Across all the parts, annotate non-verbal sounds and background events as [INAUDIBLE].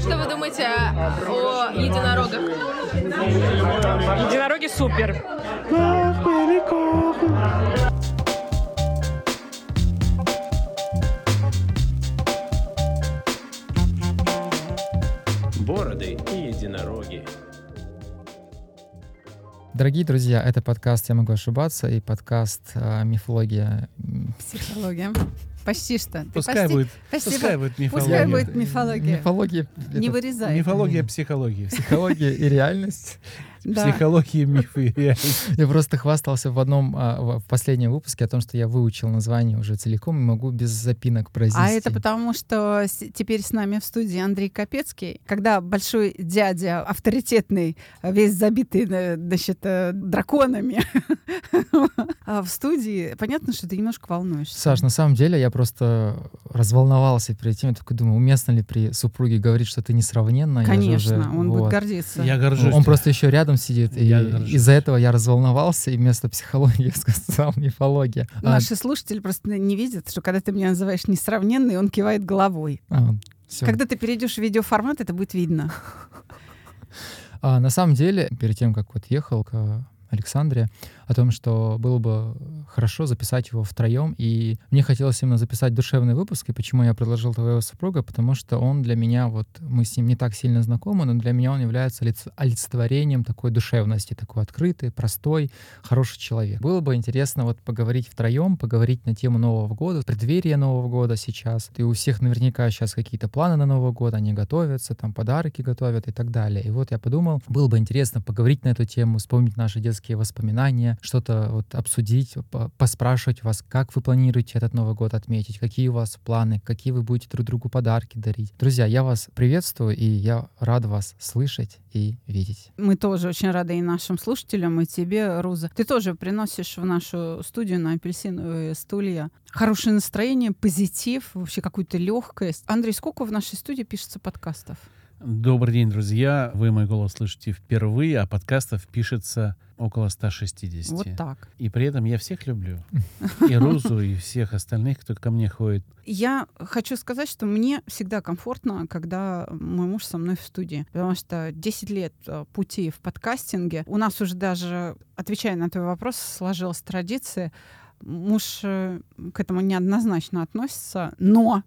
Что вы думаете о единорогах? Единороги супер. Бороды и единороги. Дорогие друзья, это подкаст «Я могу ошибаться» и подкаст а, «Мифология». Психология. Почти что. Ты Пускай почти- будет, почти пускай будет Пускай мифология. будет мифология. Мифология. Не это вырезай. Мифология психологии. Психология и реальность. Да. Психология, мифы. Я просто хвастался в одном, а, в последнем выпуске о том, что я выучил название уже целиком и могу без запинок произнести. А это потому, что теперь с нами в студии Андрей Капецкий. Когда большой дядя, авторитетный, весь забитый, э, значит, э, драконами, [LAUGHS] а в студии, понятно, что ты немножко волнуешься. Саш, на самом деле я просто разволновался перед тем, я такой думаю, уместно ли при супруге говорить, что ты несравненна? Же Конечно, уже- он будет вот. гордиться. Я горжусь. Он просто еще рядом сидит, и из-за этого я разволновался, и вместо психологии [LAUGHS] сказал мифология. А, Наши слушатели просто не видят, что когда ты меня называешь несравненной, он кивает головой. а, всё. Когда ты перейдешь в видеоформат, это будет видно. А, на самом деле, перед тем, как вот ехал к Александре, о том, что было бы хорошо записать его втроем, и мне хотелось именно записать душевный выпуск, и почему я предложил твоего супруга, потому что он для меня, вот мы с ним не так сильно знакомы, но для меня он является олиц- олицетворением такой душевности, такой открытый, простой, хороший человек. Было бы интересно вот поговорить втроем, поговорить на тему Нового года, преддверие Нового года сейчас, и у всех наверняка сейчас какие-то планы на Новый год, они готовятся, там подарки готовят и так далее. И вот я подумал, было бы интересно поговорить на эту тему, вспомнить наши детские воспоминания, что-то вот обсудить, по- поспрашивать вас, как вы планируете этот Новый год отметить, какие у вас планы, какие вы будете друг другу подарки дарить. Друзья, я вас приветствую, и я рад вас слышать и видеть. Мы тоже очень рады и нашим слушателям, и тебе, Руза. Ты тоже приносишь в нашу студию на апельсиновые стулья хорошее настроение, позитив, вообще какую-то легкость. Андрей, сколько в нашей студии пишется подкастов? Добрый день, друзья. Вы мой голос слышите впервые, а подкастов пишется около 160. Вот так. И при этом я всех люблю. И Розу, и всех остальных, кто ко мне ходит. Я хочу сказать, что мне всегда комфортно, когда мой муж со мной в студии. Потому что 10 лет э, пути в подкастинге. У нас уже даже, отвечая на твой вопрос, сложилась традиция. Муж э, к этому неоднозначно относится, но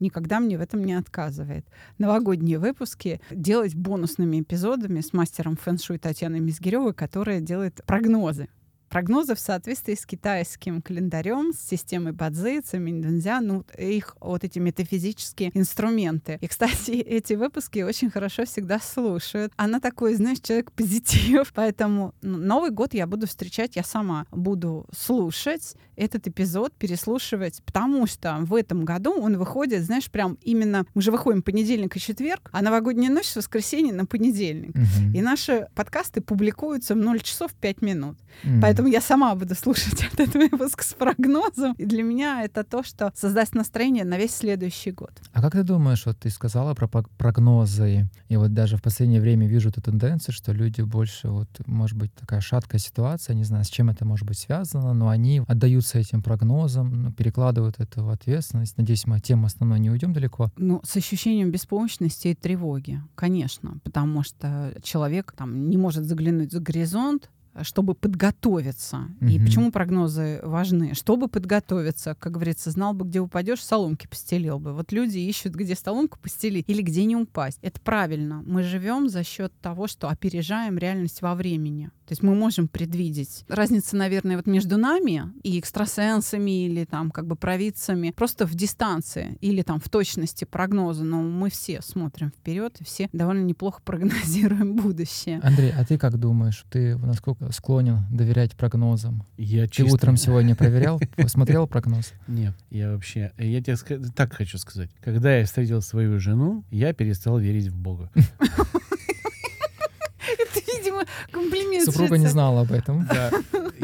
никогда мне в этом не отказывает. Новогодние выпуски делать бонусными эпизодами с мастером фэн-шуй Татьяной Мизгиревой, которая делает прогнозы. Прогнозы в соответствии с китайским календарем, с системой Бадзи, Циминьдэнзя, ну, их вот эти метафизические инструменты. И, кстати, [LAUGHS] эти выпуски очень хорошо всегда слушают. Она такой, знаешь, человек позитив, [LAUGHS] поэтому Новый год я буду встречать, я сама буду слушать этот эпизод, переслушивать, потому что в этом году он выходит, знаешь, прям именно, мы же выходим понедельник и четверг, а новогодняя ночь с воскресенья на понедельник. Мгм. И наши подкасты публикуются в 0 часов 5 минут. Мгм. Поэтому я сама буду слушать [LAUGHS] этот выпуск с прогнозом. И для меня это то, что создаст настроение на весь следующий год. А как ты думаешь, вот ты сказала про прогнозы, и вот даже в последнее время вижу эту тенденцию, что люди больше, вот, может быть, такая шаткая ситуация, не знаю, с чем это может быть связано, но они отдаются этим прогнозам, ну, перекладывают эту в ответственность. Надеюсь, мы от темы основной не уйдем далеко. Ну, с ощущением беспомощности и тревоги, конечно, потому что человек там не может заглянуть за горизонт, чтобы подготовиться. И Мгм. почему прогнозы важны? Чтобы подготовиться, как говорится, знал бы, где упадешь, соломки постелил бы. Вот люди ищут, где соломку постелить или где не упасть. Это правильно. Мы живем за счет того, что опережаем реальность во времени. То есть мы можем предвидеть. Разница, наверное, вот между нами и экстрасенсами или там как бы провидцами просто в дистанции или там в точности прогноза. Но мы все смотрим вперед и все довольно неплохо прогнозируем [LAUGHS] будущее. Андрей, а ты как думаешь, ты насколько склонен доверять прогнозам? Я Ты чисто... утром сегодня проверял, [LAUGHS] смотрел прогноз? Нет, я вообще... Я тебе так хочу сказать. Когда я встретил свою жену, я перестал верить в Бога. [LAUGHS] Комплимент. Супруга не знала об этом. Да.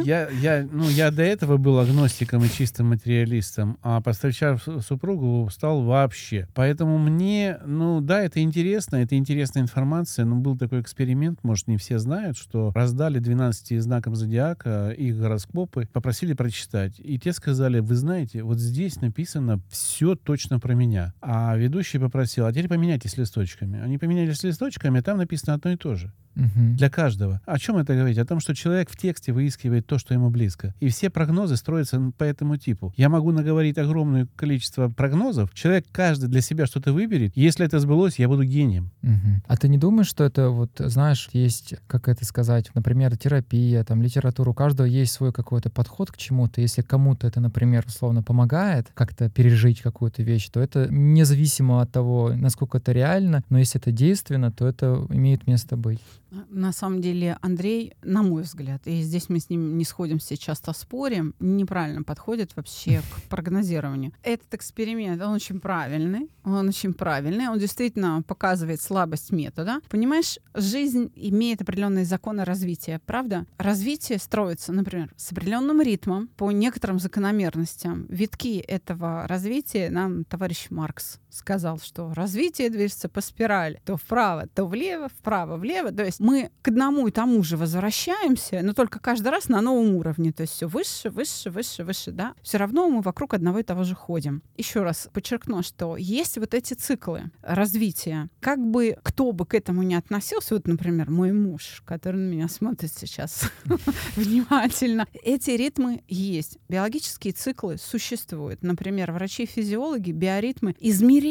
я, я, ну, я до этого был агностиком и чистым материалистом, а повстречав с- супругу, стал вообще. Поэтому мне, ну да, это интересно, это интересная информация, но был такой эксперимент, может, не все знают, что раздали 12 знакам зодиака их гороскопы, попросили прочитать. И те сказали, вы знаете, вот здесь написано все точно про меня. А ведущий попросил, а теперь поменяйтесь листочками. Они поменялись листочками, а там написано одно и то же Мгм. для каждого. О чем это говорить? О том, что человек в тексте выискивает то, что ему близко. И все прогнозы строятся по этому типу. Я могу наговорить огромное количество прогнозов. Человек каждый для себя что-то выберет. Если это сбылось, я буду гением. Мгм. А ты не думаешь, что это вот, знаешь, есть, как это сказать, например, терапия, там, литература, у каждого есть свой какой-то подход к чему-то. Если кому-то это, например, условно помогает как-то пережить какую-то вещь, то это независимо от того, насколько это реально, но если это действенно, то это имеет место быть. На самом деле Андрей, на мой взгляд, и здесь мы с ним не сходимся, часто спорим, неправильно подходит вообще [LAUGHS] к прогнозированию. Этот эксперимент, он очень правильный, он очень правильный, он действительно показывает слабость метода. Понимаешь, жизнь имеет определенные законы развития, правда? Развитие строится, например, с определенным ритмом, по некоторым закономерностям. Витки этого развития нам товарищ Маркс сказал, что развитие движется по спирали. То вправо, то влево, вправо, влево. То есть мы к одному и тому же возвращаемся, но только каждый раз на новом уровне. То есть все выше, выше, выше, выше, да. Все равно мы вокруг одного и того же ходим. Еще раз подчеркну, что есть вот эти циклы развития. Как бы кто бы к этому не относился, вот, например, мой муж, который на меня смотрит сейчас [LAUGHS] внимательно, эти ритмы есть. Биологические циклы существуют. Например, врачи-физиологи биоритмы измеряют.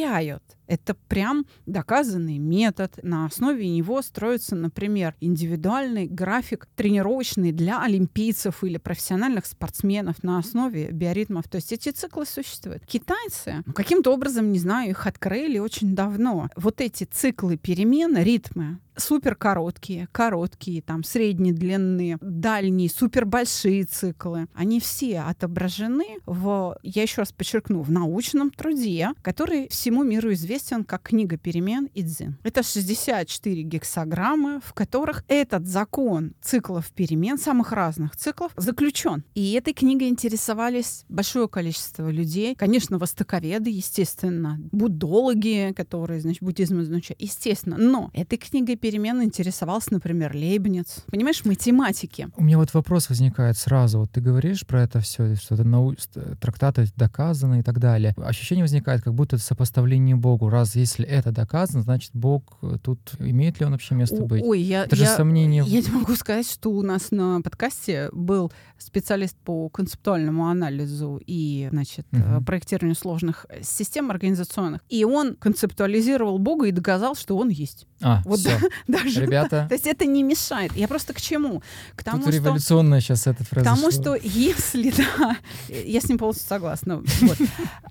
Это прям доказанный метод. На основе него строится, например, индивидуальный график тренировочный для олимпийцев или профессиональных спортсменов на основе биоритмов. То есть эти циклы существуют. Китайцы ну, каким-то образом, не знаю, их открыли очень давно. Вот эти циклы перемен, ритмы, супер короткие, короткие, там средние, длинные, дальние, супер большие циклы. Они все отображены в, я еще раз подчеркну, в научном труде, который всему миру известен как книга перемен Идзин. Это 64 гексограммы, в которых этот закон циклов перемен, самых разных циклов, заключен. И этой книгой интересовались большое количество людей. Конечно, востоковеды, естественно, буддологи, которые, значит, буддизм изучают, естественно. Но этой книгой перемен интересовался, например, Лейбниц. Понимаешь, математики. У меня вот вопрос возникает сразу. Вот ты говоришь про это все, что это нау... трактаты доказаны и так далее. Ощущение возникает, как будто это сопоставление Богу. Раз если это доказано, значит Бог э, тут имеет ли он вообще место быть? Ой, я, Это же я, сомнение я не могу сказать, что у нас на подкасте был специалист по концептуальному анализу и, значит, э, проектированию сложных систем организационных. И он концептуализировал Бога и доказал, что он есть. А, Вот все. [LAUGHS] Даже Ребята, [LAUGHS] То есть это не мешает. Я просто к чему? К тому, тут что... революционно сейчас этот К произошло. тому, что если, [LAUGHS] да, я с ним полностью согласна. Вот.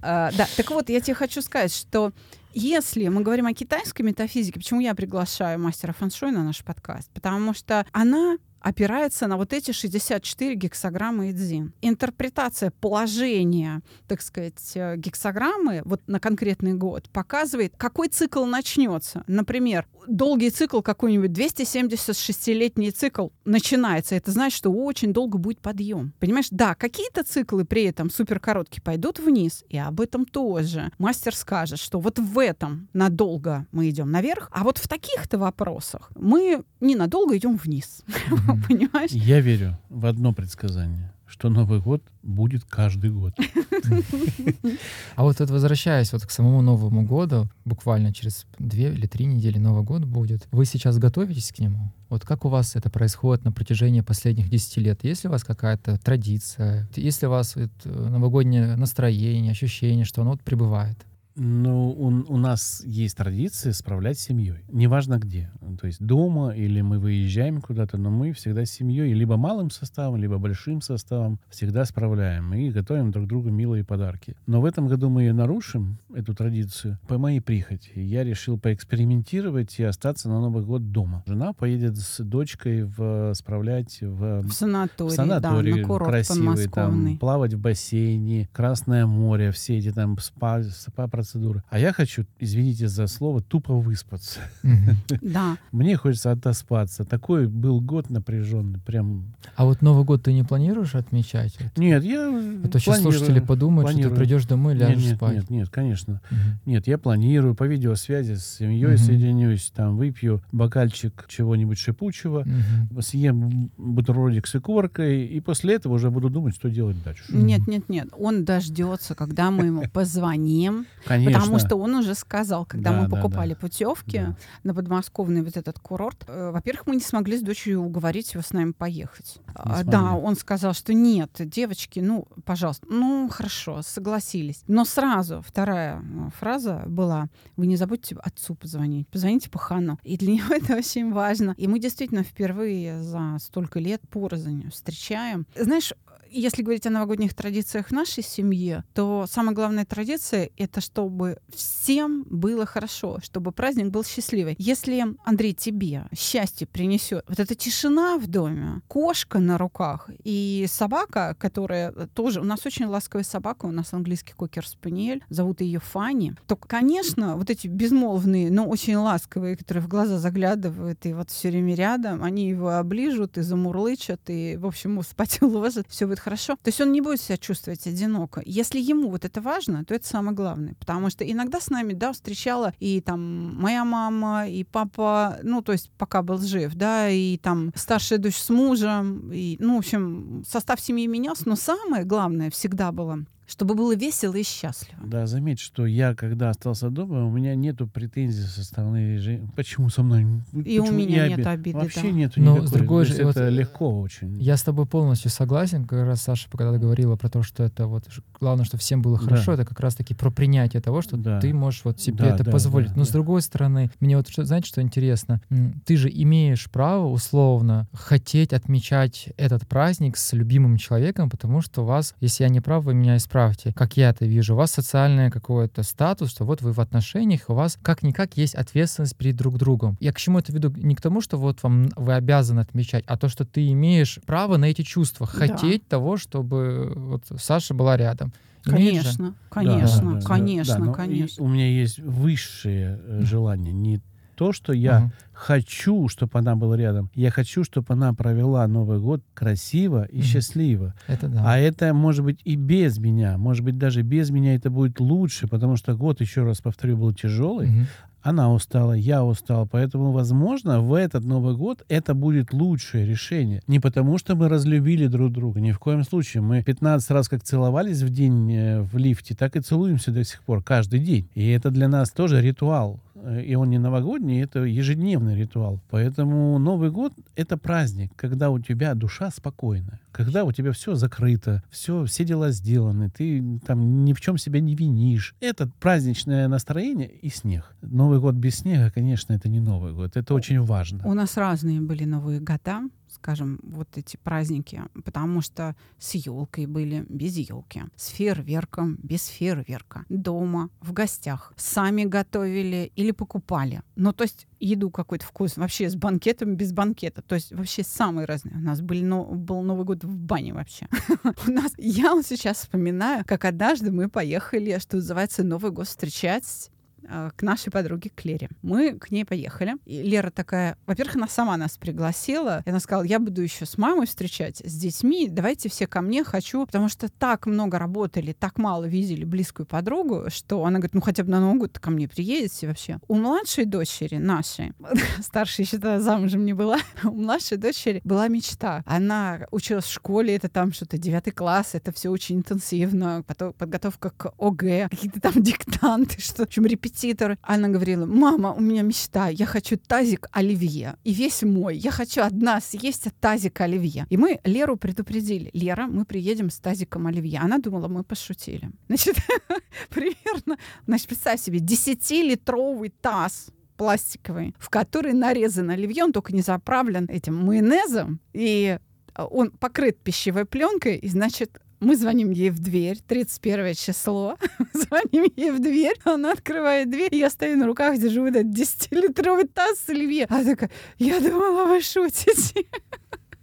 А, Да, так вот, я тебе хочу сказать, что если мы говорим о китайской метафизике, почему я приглашаю мастера фэншуй на наш подкаст? Потому что она опирается на вот эти 64 гексограммы Эдзин. Интерпретация положения, так сказать, э, гексограммы вот на конкретный год показывает, какой цикл начнется. Например, долгий цикл какой-нибудь, 276-летний цикл начинается. Это значит, что очень долго будет подъем. Понимаешь? Да, какие-то циклы при этом суперкороткие пойдут вниз, и об этом тоже. Мастер скажет, что вот в этом надолго мы идем наверх, а вот в таких-то вопросах мы ненадолго идем вниз. [LAUGHS] [LAUGHS] Понимаешь? Я верю в одно предсказание, что Новый год будет каждый год. [LAUGHS] А вот возвращаясь вот к самому Новому году, буквально через две или три недели Новый год будет, вы сейчас готовитесь к нему? Вот как у вас это происходит на протяжении последних 10 лет? Есть ли у вас какая-то традиция? Есть ли у вас э, новогоднее настроение, ощущение, что оно вот пребывает? Ну, у, у нас есть традиция справлять с семьей. Неважно где. То есть дома или мы выезжаем куда-то, но мы всегда с семьей, либо малым составом, либо большим составом, всегда справляем и готовим друг другу милые подарки. Но в этом году мы ее нарушим, эту традицию, по моей прихоти. Я решил поэкспериментировать и остаться на Новый год дома. Жена поедет с дочкой в, справлять в В санатории, в санатории да, на курорт красивый, там, плавать в бассейне, Красное море, все эти там спа, спа-процедуры. А я хочу, извините за слово, тупо выспаться. [LAUGHS] Да. Мне хочется отоспаться. Такой был год напряженный, прям. А вот Новый год ты не планируешь отмечать? Нет, я А то сейчас слушатели подумают, что ты придешь домой и ляжешь спать. нет, нет, конечно. Нет, я планирую по видеосвязи с семьей соединюсь, там выпью бокальчик чего-нибудь шипучего, съем бутербродик с икоркой, и после этого уже буду думать, что делать дальше. Нет, нет, нет. Он дождется, когда мы ему позвоним, Конечно. потому что он уже сказал, когда Да, мы да, покупали да. путевки Да. на подмосковный вот этот курорт. э, Во-первых, мы не смогли с дочерью уговорить его с нами поехать. А. Да, он сказал, что нет, девочки, ну, пожалуйста, ну, хорошо, согласились. Но сразу вторая э, фраза была, вы не забудьте отцу позвонить, позвоните Пахану. И для [LAUGHS] него это очень важно. И мы действительно впервые за столько лет порознь встречаем. Знаешь, если говорить о новогодних традициях в нашей семье, то самая главная традиция — это чтобы всем было хорошо, чтобы праздник был счастливый. Если, Андрей, тебе счастье принесет вот эта тишина в доме, кошка на руках и собака, которая тоже... У нас очень ласковая собака, у нас английский кокер-спаниель, зовут ее Фанни, то, конечно, вот эти безмолвные, но очень ласковые, которые в глаза заглядывают и вот все время рядом, они его оближут и замурлычат, и, в общем, спать [LAUGHS] уложат, все будет хорошо. То есть он не будет себя чувствовать одиноко. Если ему вот это важно, то это самое главное. Потому что иногда с нами, да, встречала и там моя мама, и папа, ну, то есть пока был жив, да, и там старшая дочь с мужем, и, ну, в общем, состав семьи менялся, но самое главное всегда было, чтобы было весело и счастливо. Да, заметь, что я, когда остался дома, у меня нету претензий со стороны жены. Почему со мной? И у Почему меня я нет обиды, Вообще да. нету Но никакой. с другой же, вот, это э, легко очень. Я с тобой полностью согласен. Как раз Саша, когда говорила про то, что это вот главное, что всем было хорошо, это как раз-таки про принятие того, что Да. ты можешь вот себе Да, это да, позволить. да, Но с да. другой стороны, мне вот что, знаете, что интересно? Ты же имеешь право условно хотеть отмечать этот праздник с любимым человеком, потому что у вас, если я не прав, вы меня исправьте. Как я это вижу, у вас социальный какой-то статус, что вот вы в отношениях, у вас как-никак есть ответственность перед друг другом. Я к чему это веду? Не к тому, что вот вам вы обязаны отмечать, а то, что ты имеешь право на эти чувства, Да. хотеть того, чтобы вот Саша была рядом. Же? Конечно, Да, конечно, да, да, конечно, да, конечно. у меня есть высшее э, желание. Не то, что я Мгм. хочу, чтобы она была рядом. Я хочу, чтобы она провела Новый год красиво и Мгм. счастливо. Это да. А это может быть и без меня. Может быть, даже без меня это будет лучше, потому что год, еще раз повторю, был тяжелый. Мгм. Она устала, я устал. Поэтому, возможно, в этот Новый год это будет лучшее решение. Не потому, что мы разлюбили друг друга. Ни в коем случае. Мы 15 раз как целовались в день э, в лифте, так и целуемся до сих пор, каждый день. И это для нас тоже ритуал. Э, И он не новогодний, это ежедневный ритуал. Поэтому Новый год — это праздник, когда у тебя душа спокойная, когда у тебя все закрыто, все, все дела сделаны, ты там ни в чем себя не винишь. Это праздничное настроение и снег. Новый год без снега, конечно, это не Новый год. Это очень важно. У нас разные были Новые года, скажем, вот эти праздники, потому что с елкой были без елки, с фейерверком без фейерверка, дома, в гостях, сами готовили или покупали. Ну, то есть еду какой-то вкус, вообще с банкетом, без банкета. То есть вообще самые разные. У нас были, но, был Новый год в бане вообще. [LAUGHS] У нас, я вот сейчас вспоминаю, как однажды мы поехали, что называется, Новый год встречать к нашей подруге Клере. Мы к ней поехали. И Лера такая, во-первых, она сама нас пригласила. И она сказала, я буду еще с мамой встречать, с детьми. Давайте все ко мне хочу. Потому что так много работали, так мало видели близкую подругу, что она говорит, ну хотя бы на год ко мне приедете вообще. У младшей дочери нашей, [LAUGHS] старшей тогда замужем не была, [LAUGHS] у младшей дочери была мечта. Она училась в школе, это там что-то девятый класс, это все очень интенсивно, потом подготовка к ОГЭ, какие-то там [LAUGHS] диктанты, что, в общем, репетитор. Она говорила, мама, у меня мечта, я хочу тазик оливье. И весь мой, я хочу одна съесть тазик оливье. И мы Леру предупредили. Лера, мы приедем с тазиком оливье. Она думала, мы пошутили. Значит, [LAUGHS] примерно, значит, представь себе, 10-литровый таз пластиковый, в который нарезан оливье, он только не заправлен этим майонезом, и он покрыт пищевой пленкой, и, значит, мы звоним ей в дверь, 31 число, [LAUGHS] звоним ей в дверь, она открывает дверь, я стою на руках, держу этот 10-литровый таз с оливье. Она такая, я думала, вы шутите.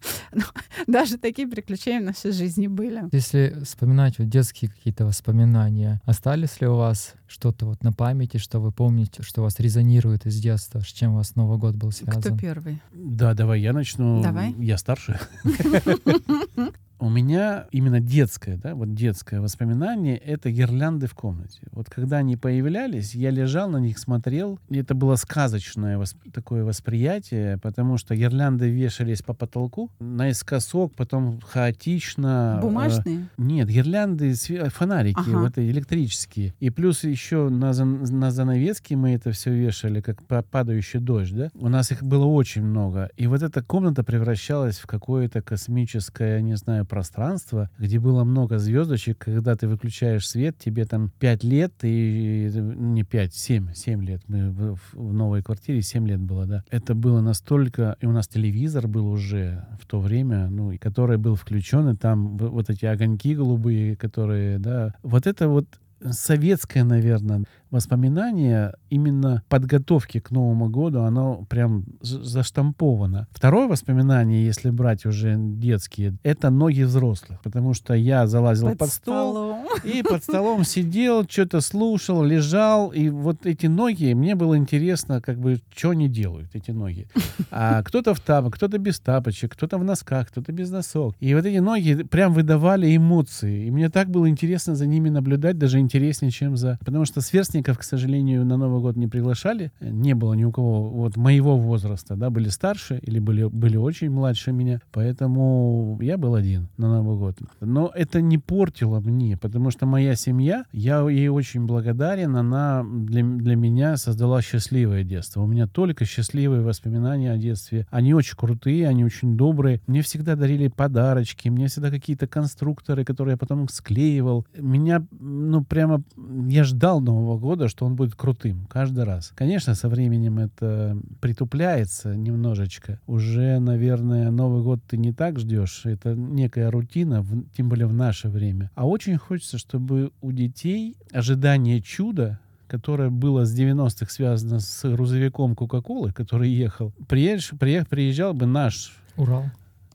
[LAUGHS] Но даже такие приключения в нашей жизни были. Если вспоминать вот детские какие-то воспоминания, остались ли у вас что-то вот на памяти, что вы помните, что у вас резонирует из детства, с чем у вас Новый год был связан? Кто первый? Да, давай я начну. Давай. Я старше. [LAUGHS] У меня именно детское, да, вот детское воспоминание — это гирлянды в комнате. Вот когда они появлялись, я лежал на них, смотрел, и это было сказочное восп- такое восприятие, потому что гирлянды вешались по потолку наискосок, потом хаотично. э, Бумажные? нет, гирлянды, све- фонарики, Ага. вот электрические. И плюс еще на, зан- на занавеске мы это все вешали, как па- падающий дождь, да? У нас их было очень много. И вот эта комната превращалась в какое-то космическое, не знаю, пространство, где было много звездочек. Когда ты выключаешь свет, тебе там 5 лет, и не 5, 7, 7 лет. Мы в, в- новой квартире 7 лет было, да. Это было настолько... И у нас телевизор был уже в то время, ну, который был включен, и там вот эти огоньки голубые, которые, да. Вот это вот советское, наверное, воспоминание именно подготовки к Новому году, оно прям заштамповано. Второе воспоминание, если брать уже детские, это ноги взрослых, потому что я залазил под, стол, столом. И под столом сидел, что-то слушал, лежал, и вот эти ноги, мне было интересно, как бы, что они делают, эти ноги. А кто-то в тапок, кто-то без тапочек, кто-то в носках, кто-то без носок. И вот эти ноги прям выдавали эмоции. И мне так было интересно за ними наблюдать, даже интереснее, чем за... Потому что сверстников, к сожалению, на Новый год не приглашали. Не было ни у кого вот моего возраста, да, были старше или были, были очень младше меня. Поэтому я был один на Новый год. Но это не портило мне, потому что моя семья, я ей очень благодарен, она для, для меня создала счастливое детство. У меня только счастливые воспоминания о детстве. Они очень крутые, они очень добрые. Мне всегда дарили подарочки, мне всегда какие-то конструкторы, которые я потом склеивал. Меня, ну, прямо, я ждал Нового года, что он будет крутым каждый раз. Конечно, со временем это притупляется немножечко. Уже, наверное, Новый год ты не так ждешь. Это некая рутина, тем более в наше время. А очень хочется, чтобы у детей ожидание чуда которое было с 90-х связано с грузовиком Кока-Колы, который ехал, приедешь, приех- приезжал бы наш Урал.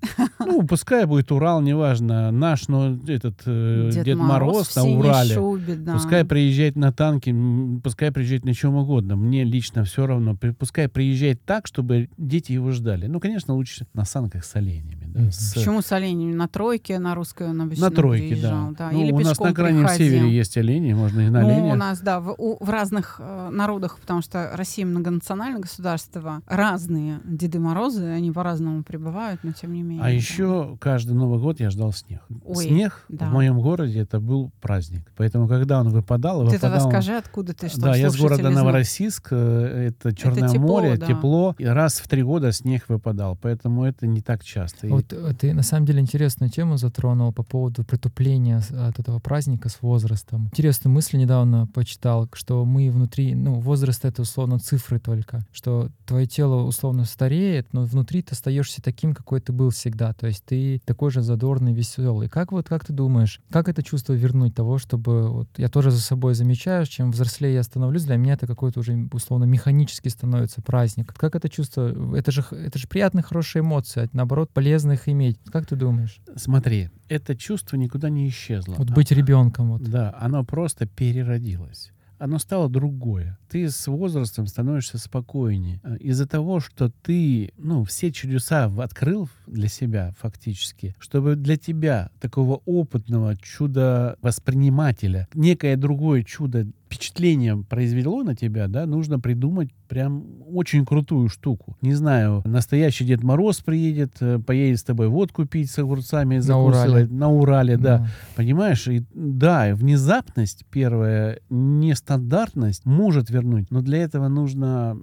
[LAUGHS] ну, пускай будет Урал, неважно, наш, но этот э, Дед, Мороз, в на Урале. шубе, да. Пускай приезжает на танке, пускай приезжает на чем угодно. Мне лично все равно. Пускай приезжает так, чтобы дети его ждали. Ну, конечно, лучше на санках с оленями. Да, с- Почему с оленями? На тройке, на русской он обычно на тройке, приезжал, да. да. Ну, Или у нас на крайнем приходил. севере есть олени, можно и на ну, у нас, да, в, у- в разных э, народах, потому что Россия многонациональное государство, разные Деды Морозы, они по-разному прибывают, но тем не менее. А да. еще каждый Новый год я ждал снег. Ой, снег да. в моем городе это был праздник. Поэтому, когда он выпадал, Ты тогда выпадал он- скажи, откуда ты, чтобы да, я с города. Новороссийск, э, это Черное тепло, море, да. тепло, и раз в три года снег выпадал, поэтому это не так часто. И Вот э, ты на самом деле интересную тему затронул по поводу притупления от этого праздника с возрастом. Интересную мысль недавно почитал, что мы внутри, ну, возраст — это условно цифры только, что твое тело условно стареет, но внутри ты остаешься таким, какой ты был всегда. То есть ты такой же задорный, веселый. Как вот, как ты думаешь, как это чувство вернуть того, чтобы вот я тоже за собой замечаю, чем взрослее я становлюсь, для меня это какой-то уже условно механически становится праздник. Как это чувство? Это же, это же приятные, хорошие эмоции, а наоборот, полезно их иметь. Как ты думаешь? смотри, это чувство никуда не исчезло. Вот быть ребенком. Вот. Да, оно просто переродилось. Оно стало другое. Ты с возрастом становишься спокойнее. А Из-за того, что ты, ну, все чудеса открыл для себя фактически, чтобы для тебя, такого опытного чудо-воспринимателя, некое другое чудо впечатление произвело на тебя, да, нужно придумать прям очень крутую штуку. Не знаю, настоящий Дед Мороз приедет, э, поедет с тобой водку пить с огурцами, На закусывать на Урале, да. Да. Понимаешь, и, да, внезапность первая, нестандартность может вернуть, но для этого нужно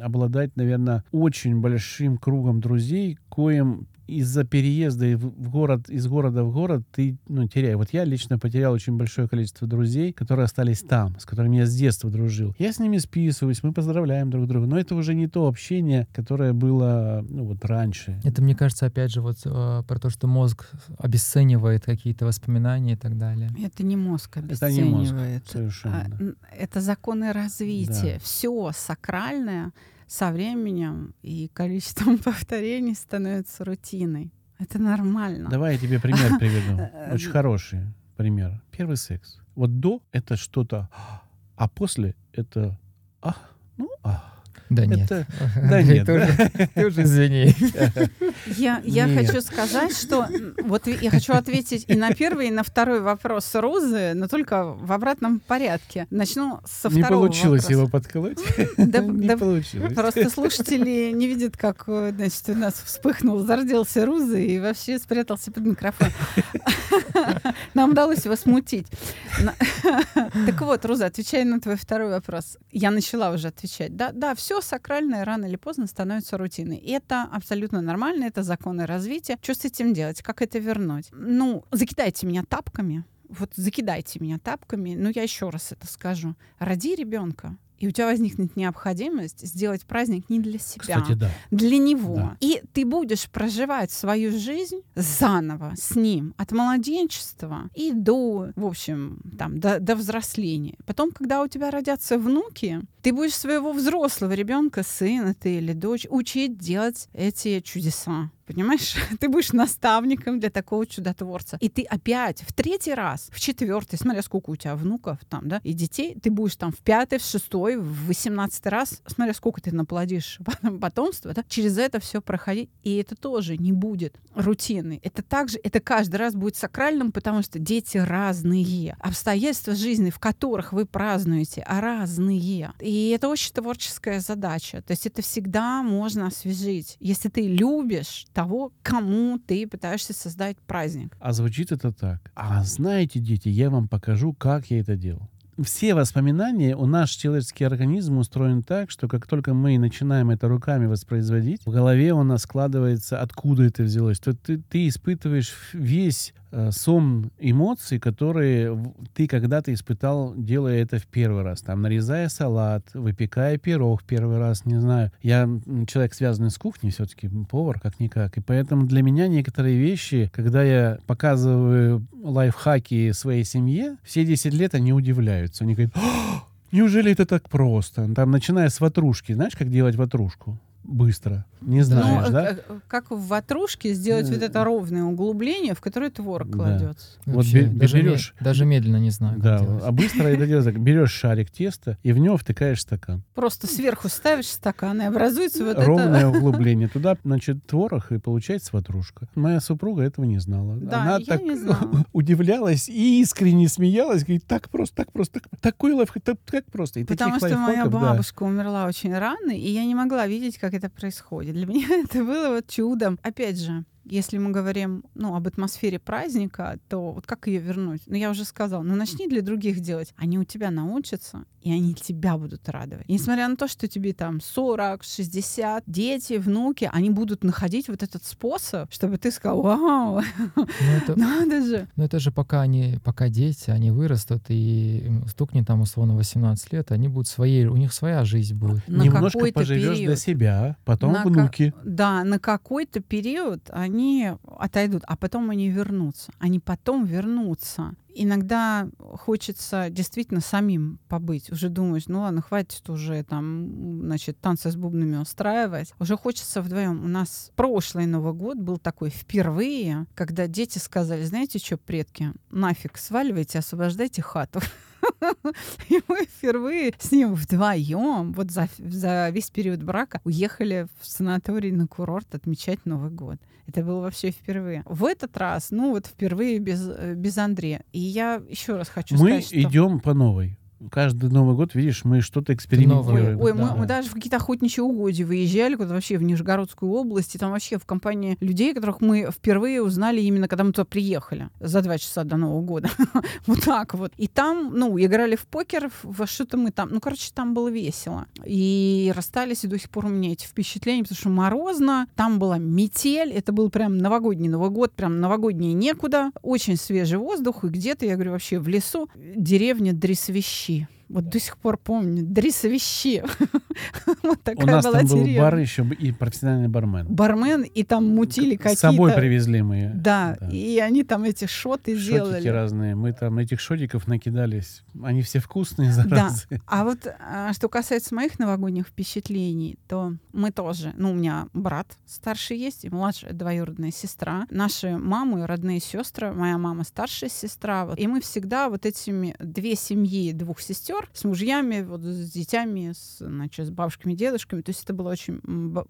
обладать, наверное, очень большим кругом друзей, коим из-за переезда и в город, из города в город ты ну, теряешь. Вот я лично потерял очень большое количество друзей, которые остались там, с которыми я с детства дружил. Я с ними списываюсь, мы поздравляем друг друга, но это уже не то общение, которое было ну, вот раньше. Это, мне кажется, опять же, вот э, про то, что мозг обесценивает какие-то воспоминания и так далее. Это не мозг Это не мозг, обесценивает. совершенно. А, Это законы развития. Все сакральное со временем и количеством [LAUGHS] повторений становится рутиной. Это нормально. Давай я тебе пример [LAUGHS] приведу. Очень хороший пример. Первый секс. Вот до это что-то, а после это а, ну а. Да нет. Это- да Андрей, нет, уже- Ты уже извини. Я, я Нет. хочу сказать, что вот я хочу ответить и на первый, и на второй вопрос Розы, но только в обратном порядке. Начну со Не второго получилось вопроса. его подколоть. Да- Не да получилось. Просто слушатели не видят, как э, значит, у нас вспыхнул, зарделся Руза и вообще спрятался под микрофон. Нам удалось его смутить. [LAUGHS] Так вот, Руза, отвечая на твой второй вопрос. Я начала уже отвечать. Да, да, все сакральное рано или поздно становится рутиной. И это абсолютно нормально, это законы развития. Что с этим делать? Как это вернуть? Ну, закидайте меня тапками. Вот закидайте меня тапками. Ну, я еще раз это скажу. Роди ребенка. И у тебя возникнет необходимость сделать праздник не для себя, Кстати, да. для него. Да. И ты будешь проживать свою жизнь заново с ним от младенчества и до, в общем, там, до, до взросления. Потом, когда у тебя родятся внуки, ты будешь своего взрослого ребенка, сына ты или дочь, учить делать эти чудеса. Понимаешь? [LAUGHS] Ты будешь наставником для такого чудотворца. И ты опять в третий раз, в четвертый, смотря сколько у тебя внуков там, да, и детей, ты будешь там в пятый, в шестой, в восемнадцатый раз, смотря сколько ты наплодишь [LAUGHS] потомства, да, через это все проходить. И это тоже не будет рутиной. Это также, это каждый раз будет сакральным, потому что дети разные. Обстоятельства жизни, в которых вы празднуете, разные. И это очень творческая задача. То есть это всегда можно освежить. Если ты любишь того, кому ты пытаешься создать праздник. А звучит это так. А знаете, дети, я вам покажу, как я это делал. Все воспоминания, у наш человеческий организм устроен так, что как только мы начинаем это руками воспроизводить, в голове у нас складывается, откуда это взялось. То ты, ты испытываешь весь э, сом эмоций, которые ты когда-то испытал, делая это в первый раз. Там, нарезая салат, выпекая пирог первый раз, не знаю. Я человек, связанный с кухней, все-таки повар, как-никак. И поэтому для меня некоторые вещи, когда я показываю лайфхаки своей семье, все 10 лет они удивляются. Они говорят, «А, неужели это так просто? Там, начиная с ватрушки. Знаешь, как делать ватрушку? Быстро. Не знаешь, Ну, да? э, э, как в ватрушке сделать вот это ровное углубление, в которое творог Да. кладется. Вот Вообще, бе- даже, ме- берешь- даже медленно не знаю, Да, а быстро это делать так. Берешь шарик теста и в него втыкаешь стакан. Просто сверху ставишь стакан, и образуется вот Ровное это... углубление. Туда, значит, творог, и получается ватрушка. Моя супруга этого не знала. Да, Она я так не знала. [LAUGHS] удивлялась и искренне смеялась. Говорит, так просто, так просто. так- такой лайфхак, так, так просто. И Потому что моя да. бабушка умерла очень рано, и я не могла видеть, как это происходит. Для меня [LAUGHS] это было вот чудом. Опять же, если мы говорим ну, об атмосфере праздника, то вот как ее вернуть? Ну, я уже сказала, ну начни для других делать. Они у тебя научатся, и они тебя будут радовать. И несмотря на то, что тебе там 40, 60, дети, внуки, они будут находить вот этот способ, чтобы ты сказал, вау, Ну, это, [LAUGHS] надо же. ну, это же пока они, пока дети, они вырастут, и стукнет там условно 18 лет, они будут своей, у них своя жизнь будет. На Немножко какой-то поживешь для период. себя, потом На внуки. Да, на какой-то период они отойдут, а потом они вернутся. Они потом вернутся. Иногда хочется действительно самим побыть. Уже думаешь, ну ладно, хватит уже там, значит, танцы с бубнами устраивать. Уже хочется вдвоем. У нас прошлый Новый год был такой впервые, когда дети сказали, знаете что, предки, нафиг сваливайте, освобождайте хату. [LAUGHS] [LAUGHS] И мы впервые с ним вдвоем, вот за, за весь период брака, уехали в санаторий на курорт отмечать Новый год. Это было вообще впервые. В этот раз, ну вот впервые без, э, без Андрея. И я еще раз хочу Мы сказать, что... идем по новой. Каждый Новый год, видишь, мы что-то экспериментируем. ой, мы, Да. мы даже в какие-то охотничьи угодья выезжали, куда вообще в Нижегородскую область, и там вообще в компании людей, которых мы впервые узнали именно когда мы туда приехали за два часа до Нового года. [LAUGHS] вот так вот. И там, ну, играли в покер, во что-то мы там, ну, короче, там было весело. И расстались, и до сих пор у меня эти впечатления, потому что морозно, там была метель, это был прям новогодний Новый год, прям новогодний некуда, очень свежий воздух, и где-то, я говорю, вообще в лесу, деревня you. Вот до сих пор помню. Дрисовищи. [LAUGHS] Вот У такая нас была там был деревня. бар еще и профессиональный бармен. Бармен, и там мутили С какие-то... собой привезли мы. Да, Да. и они там эти шоты Шотики делали. разные. Мы там этих шотиков накидались. Они все вкусные, [LAUGHS] Да. заразы. А вот а, что касается моих новогодних впечатлений, то мы тоже, ну, у меня брат старший есть и младшая двоюродная сестра. Наши мамы, родные сестры, моя мама старшая сестра. Вот. И мы всегда вот этими две семьи двух сестер с мужьями, вот с детьми, с, значит, с бабушками, дедушками. То есть это было очень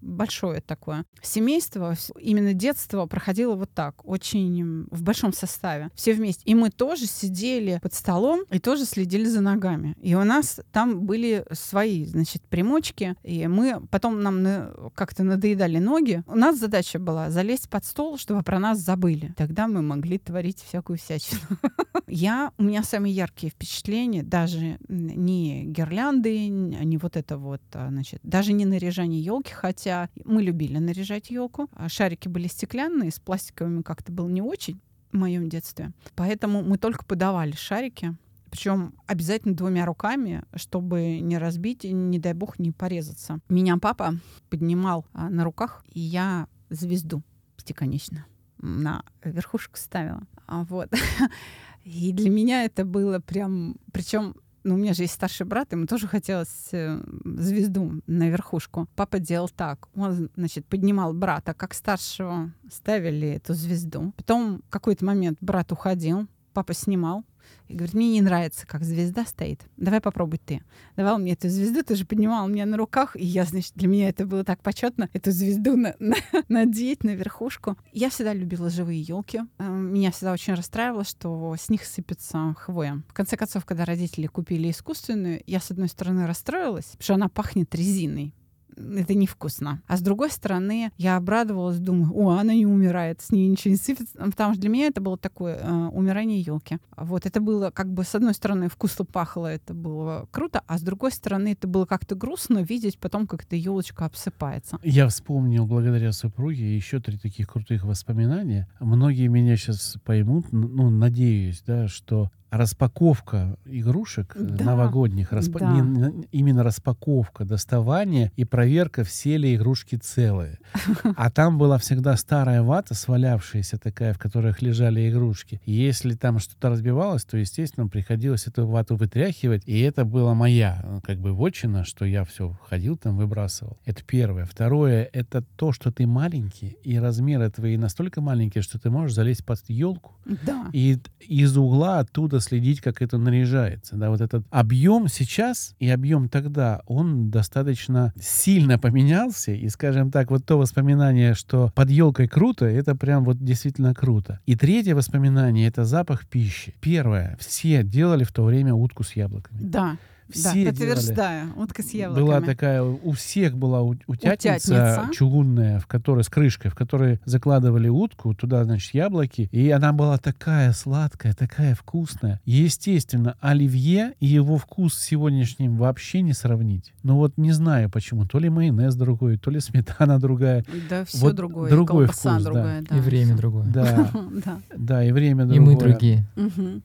большое такое семейство. Именно детство проходило вот так, очень в большом составе. Все вместе. И мы тоже сидели под столом и тоже следили за ногами. И у нас там были свои, значит, примочки. И мы потом нам на- как-то надоедали ноги. У нас задача была залезть под стол, чтобы про нас забыли. Тогда мы могли творить всякую всячину. [LAUGHS] Я, у меня самые яркие впечатления, даже не гирлянды, н- не вот это вот, а, значит, даже не наряжание елки, хотя мы любили наряжать елку. А Шарики были стеклянные, с пластиковыми как-то было не очень в моем детстве. Поэтому мы только подавали шарики, причем обязательно двумя руками, чтобы не разбить и, не дай бог, не порезаться. Меня папа поднимал а, на руках, и я звезду пятиконечно на верхушку ставила. Вот. [LAUGHS] И для меня это было прям... Причем ну, у меня же есть старший брат, ему тоже хотелось э, звезду на верхушку. Папа делал так. Он, значит, поднимал брата, как старшего, ставили эту звезду. Потом в какой-то момент брат уходил, папа снимал и говорит, мне не нравится, как звезда стоит. Давай попробуй ты. Давал мне эту звезду, ты же поднимал меня на руках, и я, значит, для меня это было так почетно, эту звезду на- [LAUGHS] на- надеть на верхушку. Я всегда любила живые елки. Меня всегда очень расстраивало, что с них сыпется хвоя. В конце концов, когда родители купили искусственную, я, с одной стороны, расстроилась, потому что она пахнет резиной это невкусно. А с другой стороны, я обрадовалась, думаю, о, она не умирает, с ней ничего не сыпется. Потому что для меня это было такое э, умирание елки. Вот это было как бы, с одной стороны, вкусно пахло, это было круто, а с другой стороны, это было как-то грустно видеть потом, как эта елочка обсыпается. Я вспомнил благодаря супруге еще три таких крутых воспоминания. Многие меня сейчас поймут, ну, надеюсь, да, что распаковка игрушек э, Да, новогодних, распа- да. не- именно распаковка, доставание и проверка, все ли игрушки целые. [LAUGHS] А там была всегда старая вата, свалявшаяся такая, в которых лежали игрушки. И Если там что-то разбивалось, то, естественно, приходилось эту вату вытряхивать. И это была моя, э, как бы, вотчина, что я все ходил там, выбрасывал. Это первое. Второе — это то, что ты маленький, и размеры твои настолько маленькие, что ты можешь залезть под елку Да. и из угла оттуда следить, как это наряжается. Да, вот этот объем сейчас и объем тогда, он достаточно сильно поменялся. И, скажем так, вот то воспоминание, что под елкой круто, это прям вот действительно круто. И третье воспоминание — это запах пищи. Первое. Все делали в то время утку с яблоками. Да. Да, Все делали. подтверждаю. Утка с яблоками. Была такая, у всех была утятница, Утятница. чугунная, в которой с крышкой, в которой закладывали утку, туда, значит, яблоки, и она была такая сладкая, такая вкусная. Естественно, оливье и его вкус с сегодняшним вообще не сравнить. Ну вот не знаю почему, то ли майонез другой, то ли сметана другая. Да, все Вот другое. другой и колбаса вкус, да. другая. Да. И время другое. Да, [LAUGHS] Да. да, и время И другое. мы другие.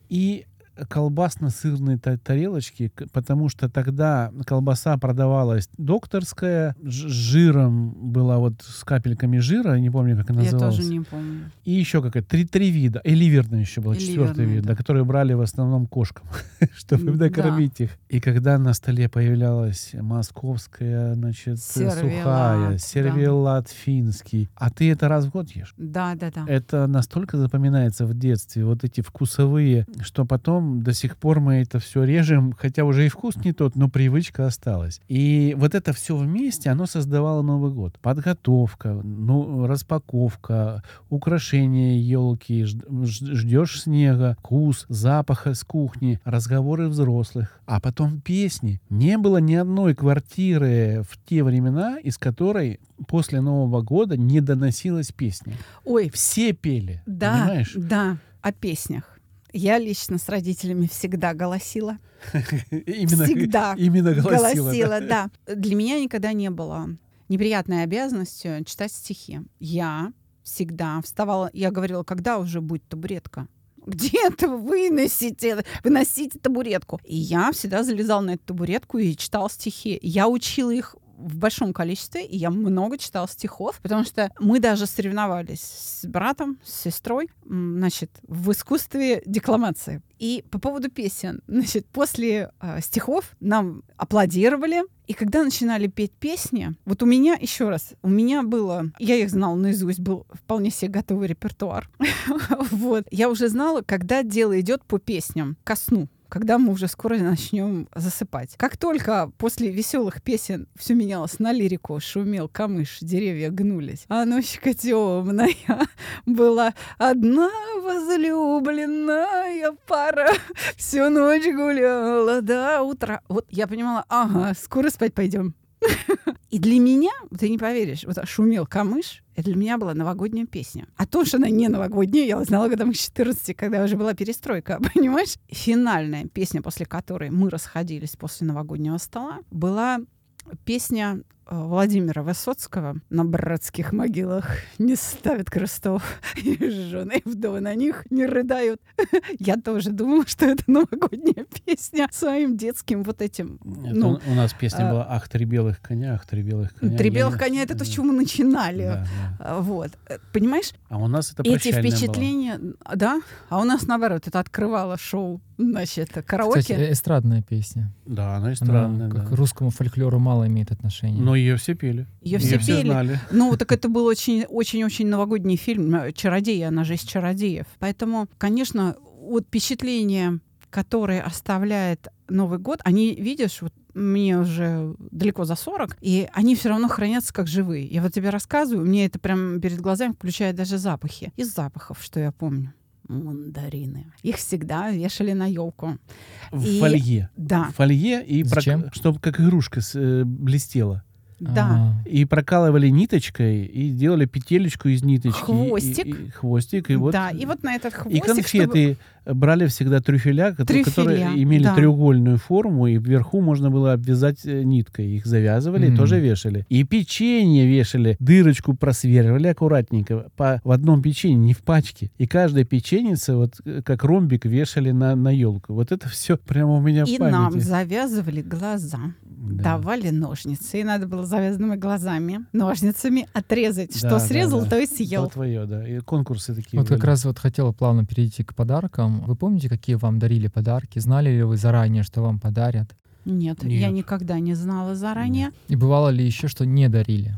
И колбасно-сырные та- тарелочки, потому что тогда колбаса продавалась докторская, с жиром была вот с капельками жира, не помню, как она Я называлась. тоже не помню. И еще какая-то, три, три вида. И ливерная еще была, четвертый вид, да. да, который брали в основном кошкам, [LAUGHS] чтобы М, да. накормить их. И когда на столе появлялась московская, значит, Сервелат, сухая, да. сервелат финский, а ты это раз в год ешь. Да, да, да. Это настолько запоминается в детстве, вот эти вкусовые, что потом до сих пор мы это все режем, хотя уже и вкус не тот, но привычка осталась. И вот это все вместе, оно создавало Новый год. Подготовка, ну, распаковка, украшение елки, ждешь снега, вкус, запаха с кухни, разговоры взрослых, а потом песни. Не было ни одной квартиры в те времена, из которой после Нового года не доносилась песня. Ой, Все пели, да, понимаешь? да, о песнях. Я лично с родителями всегда голосила. Именно, Всегда именно голосила. голосила, да. Для меня никогда не было неприятной обязанностью читать стихи. Я всегда вставала, я говорила, когда уже будет табуретка? Где [LAUGHS] это вы выносите, выносите табуретку? И я всегда залезала на эту табуретку и читала стихи. Я учила их в большом количестве, и я много читала стихов, потому что мы даже соревновались с братом, с сестрой, значит, в искусстве декламации. И по поводу песен, значит, после э, стихов нам аплодировали, и когда начинали петь песни, вот у меня, еще раз, у меня было, я их знала наизусть, был вполне себе готовый репертуар. [LAUGHS] Вот. Я уже знала, когда дело идет по песням, ко сну когда мы уже скоро начнем засыпать. Как только после веселых песен все менялось на лирику, шумел камыш, деревья гнулись, а ночка темная [LAUGHS] была одна возлюбленная пара всю ночь гуляла до утра. Вот я понимала, ага, скоро спать пойдем. И для меня, ты не поверишь, вот шумел камыш, это для меня была новогодняя песня. А то, что она не новогодняя, я узнала годам к 14, когда уже была перестройка, [LAUGHS] понимаешь? Финальная песня, после которой мы расходились после новогоднего стола, была песня Владимира Высоцкого на братских могилах не ставят крестов, [LAUGHS] и жены и вдовы на них не рыдают. [LAUGHS] Я тоже думала, что это новогодняя песня своим детским вот этим. Это Ну, у нас песня а, была «Ах, три белых коня, ах, три белых коня». Три белых коня — это то, с чего мы начинали. да, да. А, Вот. Э, Понимаешь, А у нас это эти впечатления, да? А у нас, наоборот, это открывало шоу, значит, караоке. Кстати, э, эстрадная песня. Да, она Она эстрадная, как да. к русскому фольклору мало имеет отношения. Но ее все пели. Ее все пели. знали. Ну, так это был очень-очень-очень новогодний фильм э, «Чародеи», она же из «Чародеев». Поэтому, конечно, вот впечатления, которые оставляет Новый год, они, видишь, вот мне уже далеко за 40, и они все равно хранятся как живые. Я вот тебе рассказываю, мне это прям перед глазами включает даже запахи. Из запахов, что я помню. Мандарины. Их всегда вешали на елку. В И- фолье. Да, В фолье, и Зачем? чтобы как игрушка с- э, блестела. да. А, И прокалывали ниточкой, и делали петелечку из ниточки. и- Хвостик. И, и хвостик, и вот... да, и вот на этот И хвостик, конфеты брали всегда трюфеля, Трюфеля, которые имели да. треугольную форму, и вверху можно было обвязать э, ниткой. Их завязывали и Мгм. тоже вешали. И печенье вешали, дырочку просверливали аккуратненько. По, в одном печенье, не в пачке. И каждая печеница, вот э, как ромбик, вешали на, на елку. Вот это все прямо у меня И в памяти. нам завязывали глаза, Да. давали ножницы, и надо было завязанными глазами, ножницами отрезать. Да, Что да, срезал, да. то и То съел. твое, да. И конкурсы такие Вот как были. раз вот хотела плавно перейти к подаркам. Вы помните, какие вам дарили подарки? Знали ли вы заранее, что вам подарят? Нет, Нет. я никогда не знала заранее. И бывало ли еще, что не дарили?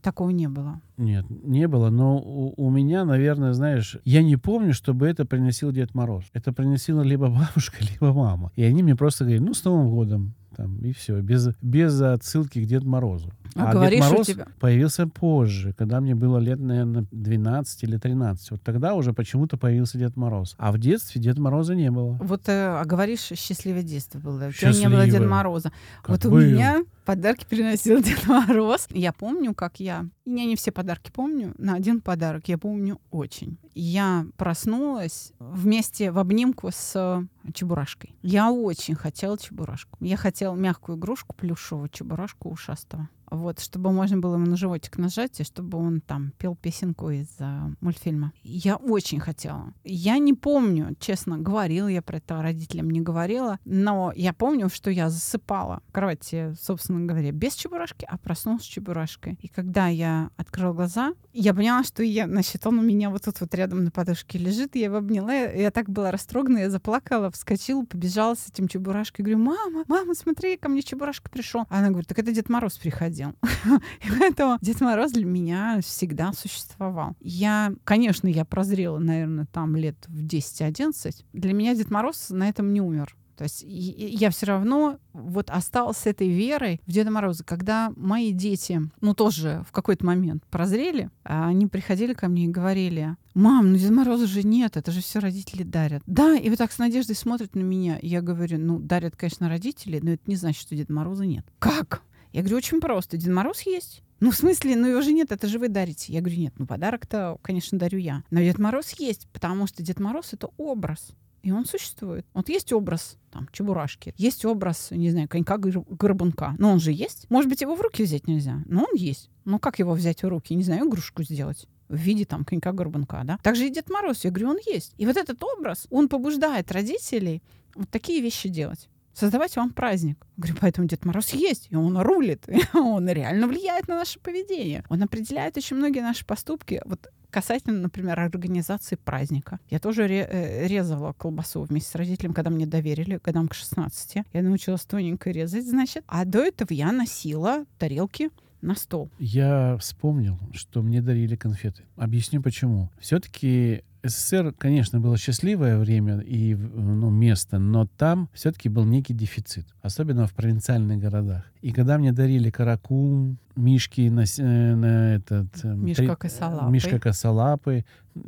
Такого не было. Нет, не было, но у, у меня, наверное, знаешь, я не помню, чтобы это приносил Дед Мороз. Это приносила либо бабушка, [LAUGHS] либо мама. И они мне просто говорили, ну, с Новым годом. Там, и все, без, без отсылки к Деду Морозу. А Дед говоришь, у Мороз тебя- появился позже, когда мне было лет, наверное, 12 или 13. Вот тогда уже почему-то появился Дед Мороз. А в детстве Деда Мороза не было. Вот, э, а говоришь, счастливое детство было. У тебя не было Деда. Мороза. Как вот у был. меня подарки приносил Дед Мороз. Я помню, как я... Я не все подарки помню, на один подарок я помню очень. Я проснулась вместе в обнимку с э, Чебурашкой. Я очень хотела Чебурашку. Я хотела мягкую игрушку, плюшевую Чебурашку ушастого. Вот, чтобы можно было ему на животик нажать, и чтобы он там пел песенку из э, мультфильма. Я очень хотела. Я не помню, честно, говорила я про это родителям, не говорила, но я помню, что я засыпала в кровати, собственно говоря, без чебурашки, а проснулась с чебурашкой. И когда я открыла глаза, я поняла, что я, значит, он у меня вот тут вот рядом на подушке лежит, я его обняла, я так была растрогана, я заплакала, вскочила, побежала с этим чебурашкой, говорю, мама, мама, смотри, ко мне чебурашка пришел. Она говорит, так это Дед Мороз приходил. [LAUGHS] И поэтому Дед Мороз для меня всегда существовал. Я, конечно, я прозрела, наверное, там лет в 10-11. Для меня Дед Мороз на этом не умер. То есть я все равно вот осталась с этой верой в Деда Мороза. Когда мои дети, ну тоже в какой-то момент прозрели, а они приходили ко мне и говорили, мам, ну Деда Мороза же нет, это же все родители дарят. Да, и вот так с надеждой смотрят на меня. Я говорю, ну дарят, конечно, родители, но это не значит, что Деда Мороза нет. Как? Я говорю, очень просто. Дед Мороз есть. Ну, в смысле, ну его же нет, это же вы дарите. Я говорю, нет, ну подарок-то, конечно, дарю я. Но Дед Мороз есть, потому что Дед Мороз — это образ. И он существует. Вот есть образ там Чебурашки, есть образ, не знаю, конька горбунка. Но он же есть. Может быть, его в руки взять нельзя, но он есть. Ну как его взять в руки? Не знаю, игрушку сделать. в виде там конька-горбунка, да. Также и Дед Мороз, я говорю, он есть. И вот этот образ, он побуждает родителей вот такие вещи делать создавать вам праздник. Говорю, поэтому Дед Мороз есть, и он рулит, [LAUGHS] и он реально влияет на наше поведение. Он определяет очень многие наши поступки. Вот касательно, например, организации праздника. Я тоже ре- э, резала колбасу вместе с родителями, когда мне доверили, годам к 16. Я научилась тоненько резать, значит. А до этого я носила тарелки на стол. Я вспомнил, что мне дарили конфеты. Объясню почему. Все-таки СССР, конечно, было счастливое время и ну, место, но там все-таки был некий дефицит, особенно в провинциальных городах. И когда мне дарили каракум, мишки на, э, на этот... э, Мишка три- косолапый. Мишка косолапый,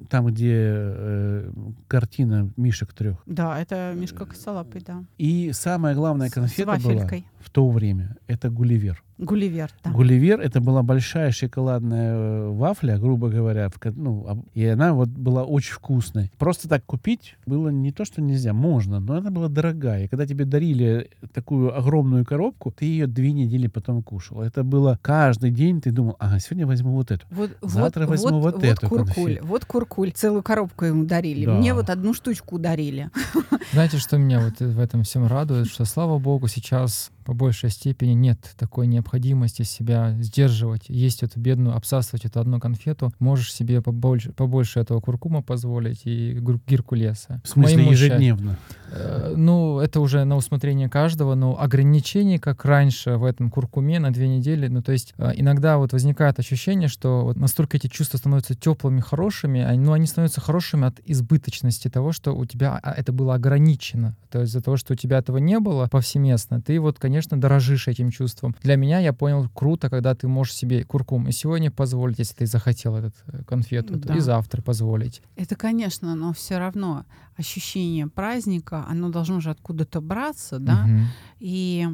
там, где э, картина мишек трех. Да, это Мишка Косолапый, да. И самая главная конфета была в то время — это Гулливер. Гулливер, да. Гулливер это была большая шоколадная э, вафля, грубо говоря, в ну, и она вот была очень вкусной. Просто так купить было не то, что нельзя, можно, но она была дорогая. И когда тебе дарили такую огромную коробку, ты ее две недели потом кушал. Это было каждый день, ты думал, ага, сегодня возьму вот эту. Вот, Завтра вот, возьму вот вот, эту куркуль, конфету. вот куркуль. Целую коробку ему дарили. Да. Мне вот одну штучку дарили. Знаете, что меня вот в этом всем радует, что, слава богу, сейчас по большей степени нет такой необходимости себя сдерживать, есть эту бедную, обсасывать эту одну конфету. Можешь себе побольше, побольше этого куркума позволить и геркулеса. В смысле, моему ежедневно. Э, Ну, это уже на усмотрение каждого, но ограничений, как раньше в этом куркуме на две недели, ну, то есть э, иногда вот возникает ощущение, что вот настолько эти чувства становятся теплыми, хорошими, они, ну, они становятся хорошими от избыточности того, что у тебя а, это было ограничено. То есть из-за того, что у тебя этого не было повсеместно, ты вот, конечно, дорожишь этим чувством. Для меня, я понял, круто, когда ты можешь себе куркум и сегодня позволить, если ты захотел этот э, конфету, Да. и завтра позволить. Это, конечно, но все равно ощущение праздника, оно должно же откуда-то браться, да, Мгм. и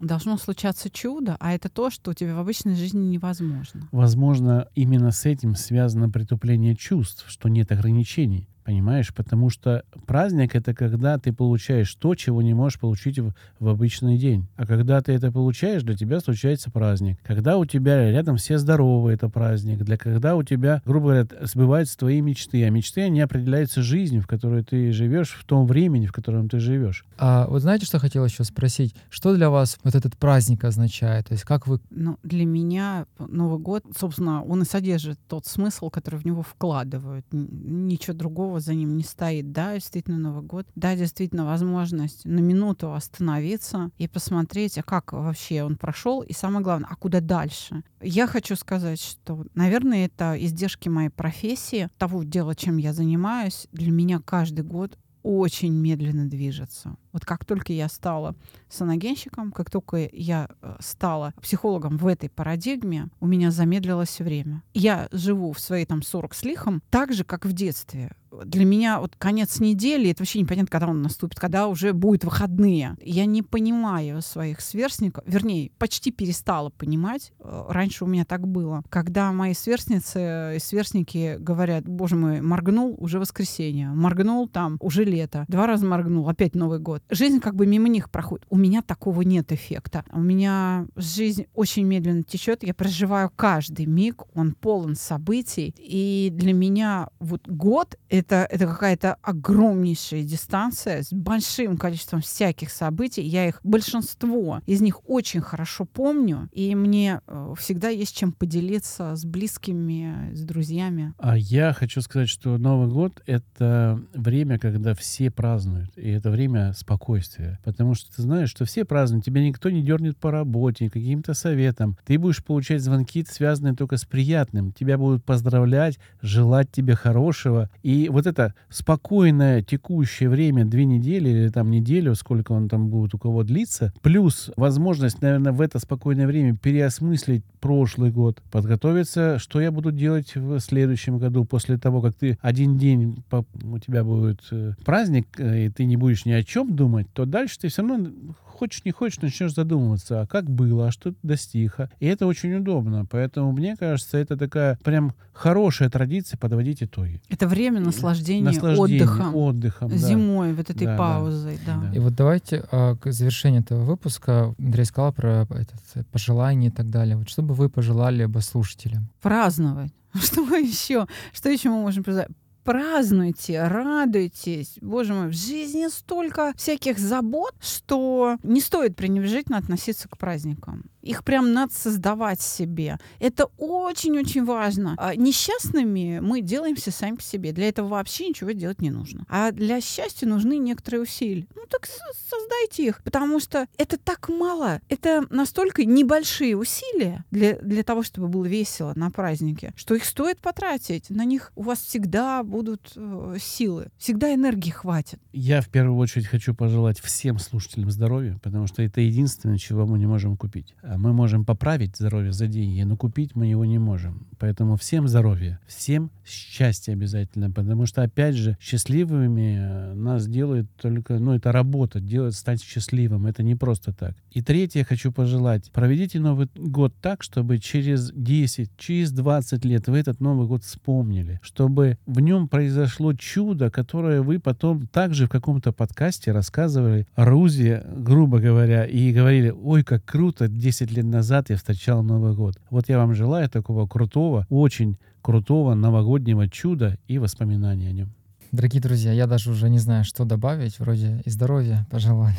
должно случаться чудо, а это то, что у тебя в обычной жизни невозможно. Возможно, именно с этим связано притупление чувств, что нет ограничений. Понимаешь? Потому что праздник — это когда ты получаешь то, чего не можешь получить в, в обычный день. А когда ты это получаешь, для тебя случается праздник. Когда у тебя рядом все здоровы, это праздник. Для когда у тебя, грубо говоря, сбываются твои мечты. А мечты, они определяются жизнью, в которой ты живешь, в том времени, в котором ты живешь. А вот знаете, что хотел еще спросить? Что для вас вот этот праздник означает? То есть как вы... Ну, для меня Новый год, собственно, он и содержит тот смысл, который в него вкладывают. Ничего другого за ним не стоит. Да, действительно, Новый год. Да, действительно, возможность на минуту остановиться и посмотреть, а как вообще он прошел, и самое главное, а куда дальше. Я хочу сказать, что, наверное, это издержки моей профессии, того дела, чем я занимаюсь. Для меня каждый год очень медленно движется. Вот как только я стала саногенщиком, как только я э, стала психологом в этой парадигме, у меня замедлилось время. Я живу в свои там 40 с лихом так же, как в детстве. Для меня вот конец недели, это вообще непонятно, когда он наступит, когда уже будут выходные. Я не понимаю своих сверстников, вернее, почти перестала понимать. Э, Раньше у меня так было. Когда мои сверстницы и сверстники говорят, боже мой, моргнул, уже воскресенье, моргнул там, уже лето, два раза моргнул, опять Новый год. Жизнь как бы мимо них проходит. У меня такого нет эффекта. У меня жизнь очень медленно течет, я проживаю каждый миг, он полон событий, и для меня вот год — это, это какая-то огромнейшая дистанция с большим количеством всяких событий. Я их, большинство из них очень хорошо помню, и мне э, всегда есть чем поделиться с близкими, с друзьями. А я хочу сказать, что Новый год — это время, когда все празднуют. И это время спокойствия. Потому что ты знаешь, что все празднуют. Тебя никто не дернет по работе, каким-то советам. Ты будешь получать звонки, связанные только с приятным. Тебя будут поздравлять, желать тебе хорошего. И вот это спокойное текущее время, две недели или там неделю, сколько он там будет у кого длиться, плюс возможность, наверное, в это спокойное время переосмыслить прошлый год, подготовиться, что я буду делать в следующем году, после того, как ты один день, у тебя будет э, праздник, э, и ты не будешь ни о чем думать, то дальше ты все равно хочешь не хочешь, начнешь задумываться, а как было, а что ты достиг. И это очень удобно. Поэтому, мне кажется, это такая прям хорошая традиция подводить итоги. Это время наслаждения, Наслаждение отдыхом, отдыхом, да. зимой, вот этой Да, да. паузой, да. Да. И вот давайте а, к завершению этого выпуска Андрей сказал про этот, э, пожелания и так далее. Вот что бы вы пожелали бы слушателям? Праздновать. [LAUGHS] Что еще? Что еще мы можем пожелать? Празднуйте, радуйтесь. Боже мой, в жизни столько всяких забот, что не стоит пренебрежительно относиться к праздникам. Их прям надо создавать себе. Это очень-очень важно. А Несчастными мы делаемся сами по себе. Для этого вообще ничего делать не нужно. А для счастья нужны некоторые усилия. Ну так создайте их, потому что это так мало. Это настолько небольшие усилия для, для того, чтобы было весело на празднике, что их стоит потратить. На них у вас всегда будут э, силы, всегда энергии хватит. Я в первую очередь хочу пожелать всем слушателям здоровья, потому что это единственное, чего мы не можем купить. А Мы можем поправить здоровье за деньги, но купить мы его не можем. Поэтому всем здоровья, всем счастья обязательно, потому что, опять же, счастливыми э, нас делает только, ну, это работа, делает стать счастливым, это не просто так. И третье хочу пожелать, проведите Новый год так, чтобы через 10, через 20 лет вы этот Новый год вспомнили, чтобы в нем произошло чудо, которое вы потом также в каком-то подкасте рассказывали Рузе, грубо говоря, и говорили, ой, как круто, 10 лет назад я встречал Новый год. Вот я вам желаю такого крутого, очень крутого новогоднего чуда и воспоминаний о нем. Дорогие друзья, я даже уже не знаю, что добавить. Вроде и здоровья пожелали.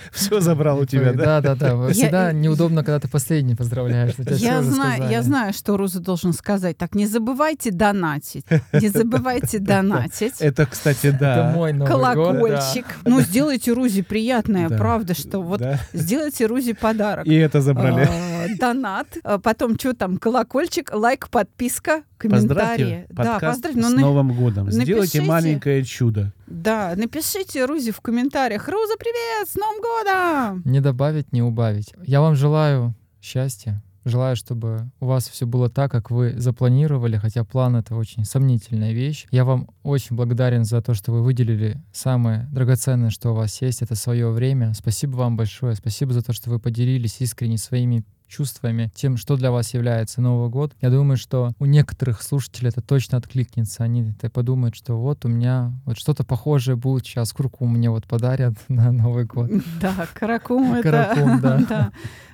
[LAUGHS] Все забрал у тебя, да? Да, да, да. Всегда неудобно, когда ты последний поздравляешь. Я знаю, я знаю, что Руза должен сказать. Так, не забывайте донатить. Не забывайте [LAUGHS] донатить. Это, кстати, да. Это мой. Колокольчик. Ну, сделайте Рузе приятное, Да. правда, что вот сделайте Рузе подарок. И это забрали. А, Донат. А Потом, что там, колокольчик, лайк, подписка, комментарии. Поздравьте Да, подкаст поздравьте. Ну, с Новым годом. Сделайте маленькое чудо. Да, напишите Рузе в комментариях. Руза, привет, с Новым годом! Не добавить, не убавить. Я вам желаю счастья. Желаю, чтобы у вас все было так, как вы запланировали, хотя план это очень сомнительная вещь. Я вам очень благодарен за то, что вы выделили самое драгоценное, что у вас есть, это свое время. Спасибо вам большое. Спасибо за то, что вы поделились искренне своими чувствами, тем, что для вас является Новый год. Я думаю, что у некоторых слушателей это точно откликнется. Они это подумают, что вот у меня вот что-то похожее будет сейчас. Курку мне вот подарят [LAUGHS] на Новый год. [LAUGHS] Да, каракум это Каракум, да. [LAUGHS] да,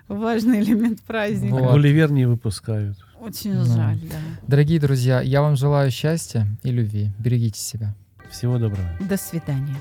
важный элемент праздника. Вот. Гулливер не выпускают. Очень Да. жаль, да. Дорогие друзья, я вам желаю счастья и любви. Берегите себя. Всего доброго. До свидания.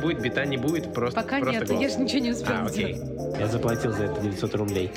Будет, бита не будет, просто Пока просто нет, голос. я же ничего не успела А, окей. Я заплатил за это 900 рублей.